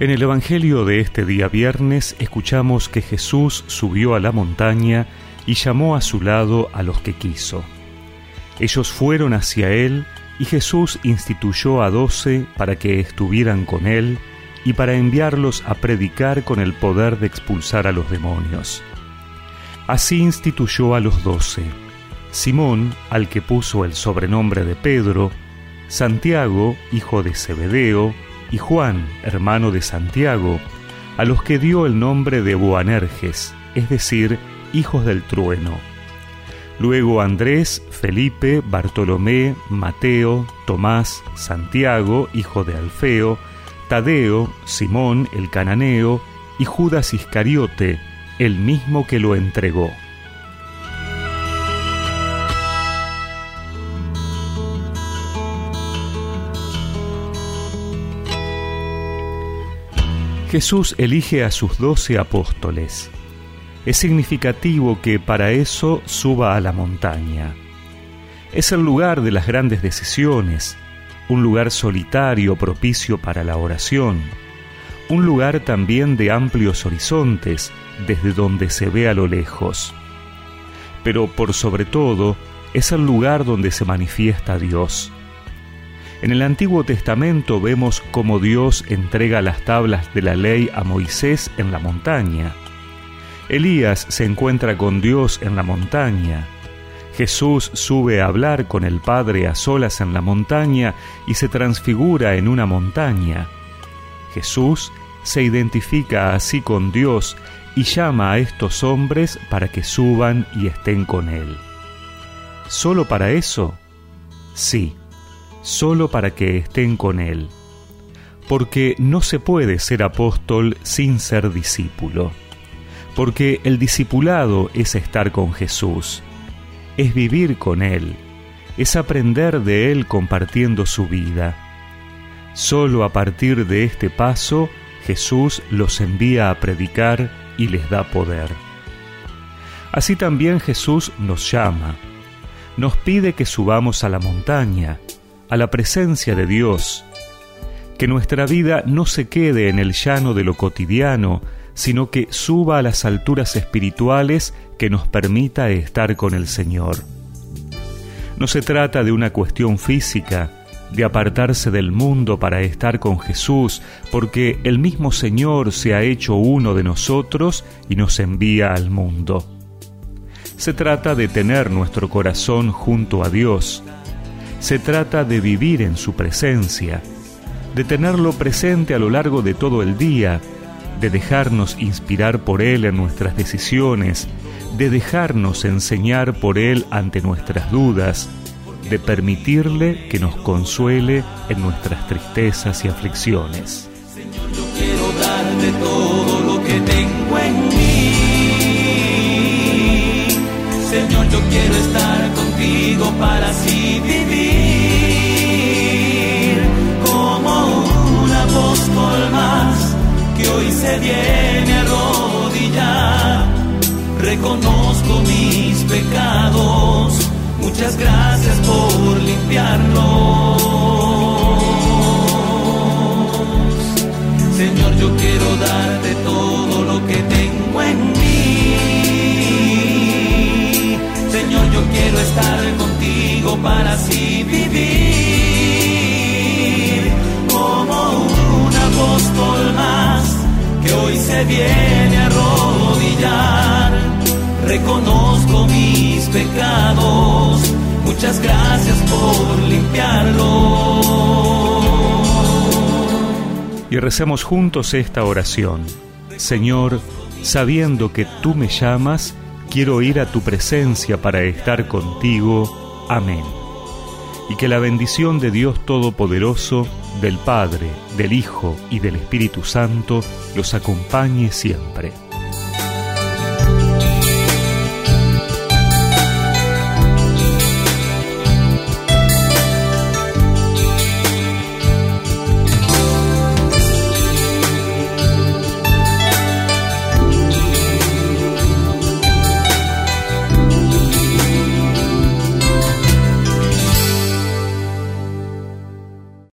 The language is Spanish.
En el Evangelio de este día viernes escuchamos que Jesús subió a la montaña y llamó a su lado a los que quiso. Ellos fueron hacia él y Jesús instituyó a doce para que estuvieran con él y para enviarlos a predicar con el poder de expulsar a los demonios. Así instituyó a los doce. Simón, al que puso el sobrenombre de Pedro, Santiago, hijo de Zebedeo, y Juan, hermano de Santiago, a los que dio el nombre de Boanerges, es decir, hijos del trueno. Luego Andrés, Felipe, Bartolomé, Mateo, Tomás, Santiago, hijo de Alfeo, Tadeo, Simón el cananeo y Judas Iscariote, el mismo que lo entregó. Jesús elige a sus doce apóstoles. Es significativo que para eso suba a la montaña. Es el lugar de las grandes decisiones, un lugar solitario propicio para la oración, un lugar también de amplios horizontes desde donde se ve a lo lejos. Pero por sobre todo es el lugar donde se manifiesta Dios en el Antiguo Testamento vemos cómo Dios entrega las tablas de la ley a Moisés en la montaña. Elías se encuentra con Dios en la montaña. Jesús sube a hablar con el Padre a solas en la montaña y se transfigura en una montaña. Jesús se identifica así con Dios y llama a estos hombres para que suban y estén con Él. ¿Solo para eso? Sí solo para que estén con Él, porque no se puede ser apóstol sin ser discípulo, porque el discipulado es estar con Jesús, es vivir con Él, es aprender de Él compartiendo su vida. Solo a partir de este paso Jesús los envía a predicar y les da poder. Así también Jesús nos llama, nos pide que subamos a la montaña, a la presencia de Dios, que nuestra vida no se quede en el llano de lo cotidiano, sino que suba a las alturas espirituales que nos permita estar con el Señor. No se trata de una cuestión física, de apartarse del mundo para estar con Jesús, porque el mismo Señor se ha hecho uno de nosotros y nos envía al mundo. Se trata de tener nuestro corazón junto a Dios, se trata de vivir en su presencia, de tenerlo presente a lo largo de todo el día, de dejarnos inspirar por Él en nuestras decisiones, de dejarnos enseñar por Él ante nuestras dudas, de permitirle que nos consuele en nuestras tristezas y aflicciones. Señor, yo quiero darte todo lo que tengo en mí. Señor, yo quiero estar contigo para así se viene a arrodillar. Reconozco mis pecados, muchas gracias por limpiarlos. Señor, yo quiero darte todo lo que tengo en mí. Señor, yo quiero estar contigo para así vivir como un apóstol más viene a arrodillar. Reconozco mis pecados, muchas gracias por limpiarlos. Y recemos juntos esta oración. Señor, sabiendo que tú me llamas, quiero ir a tu presencia para estar contigo. Amén y que la bendición de Dios Todopoderoso, del Padre, del Hijo y del Espíritu Santo los acompañe siempre.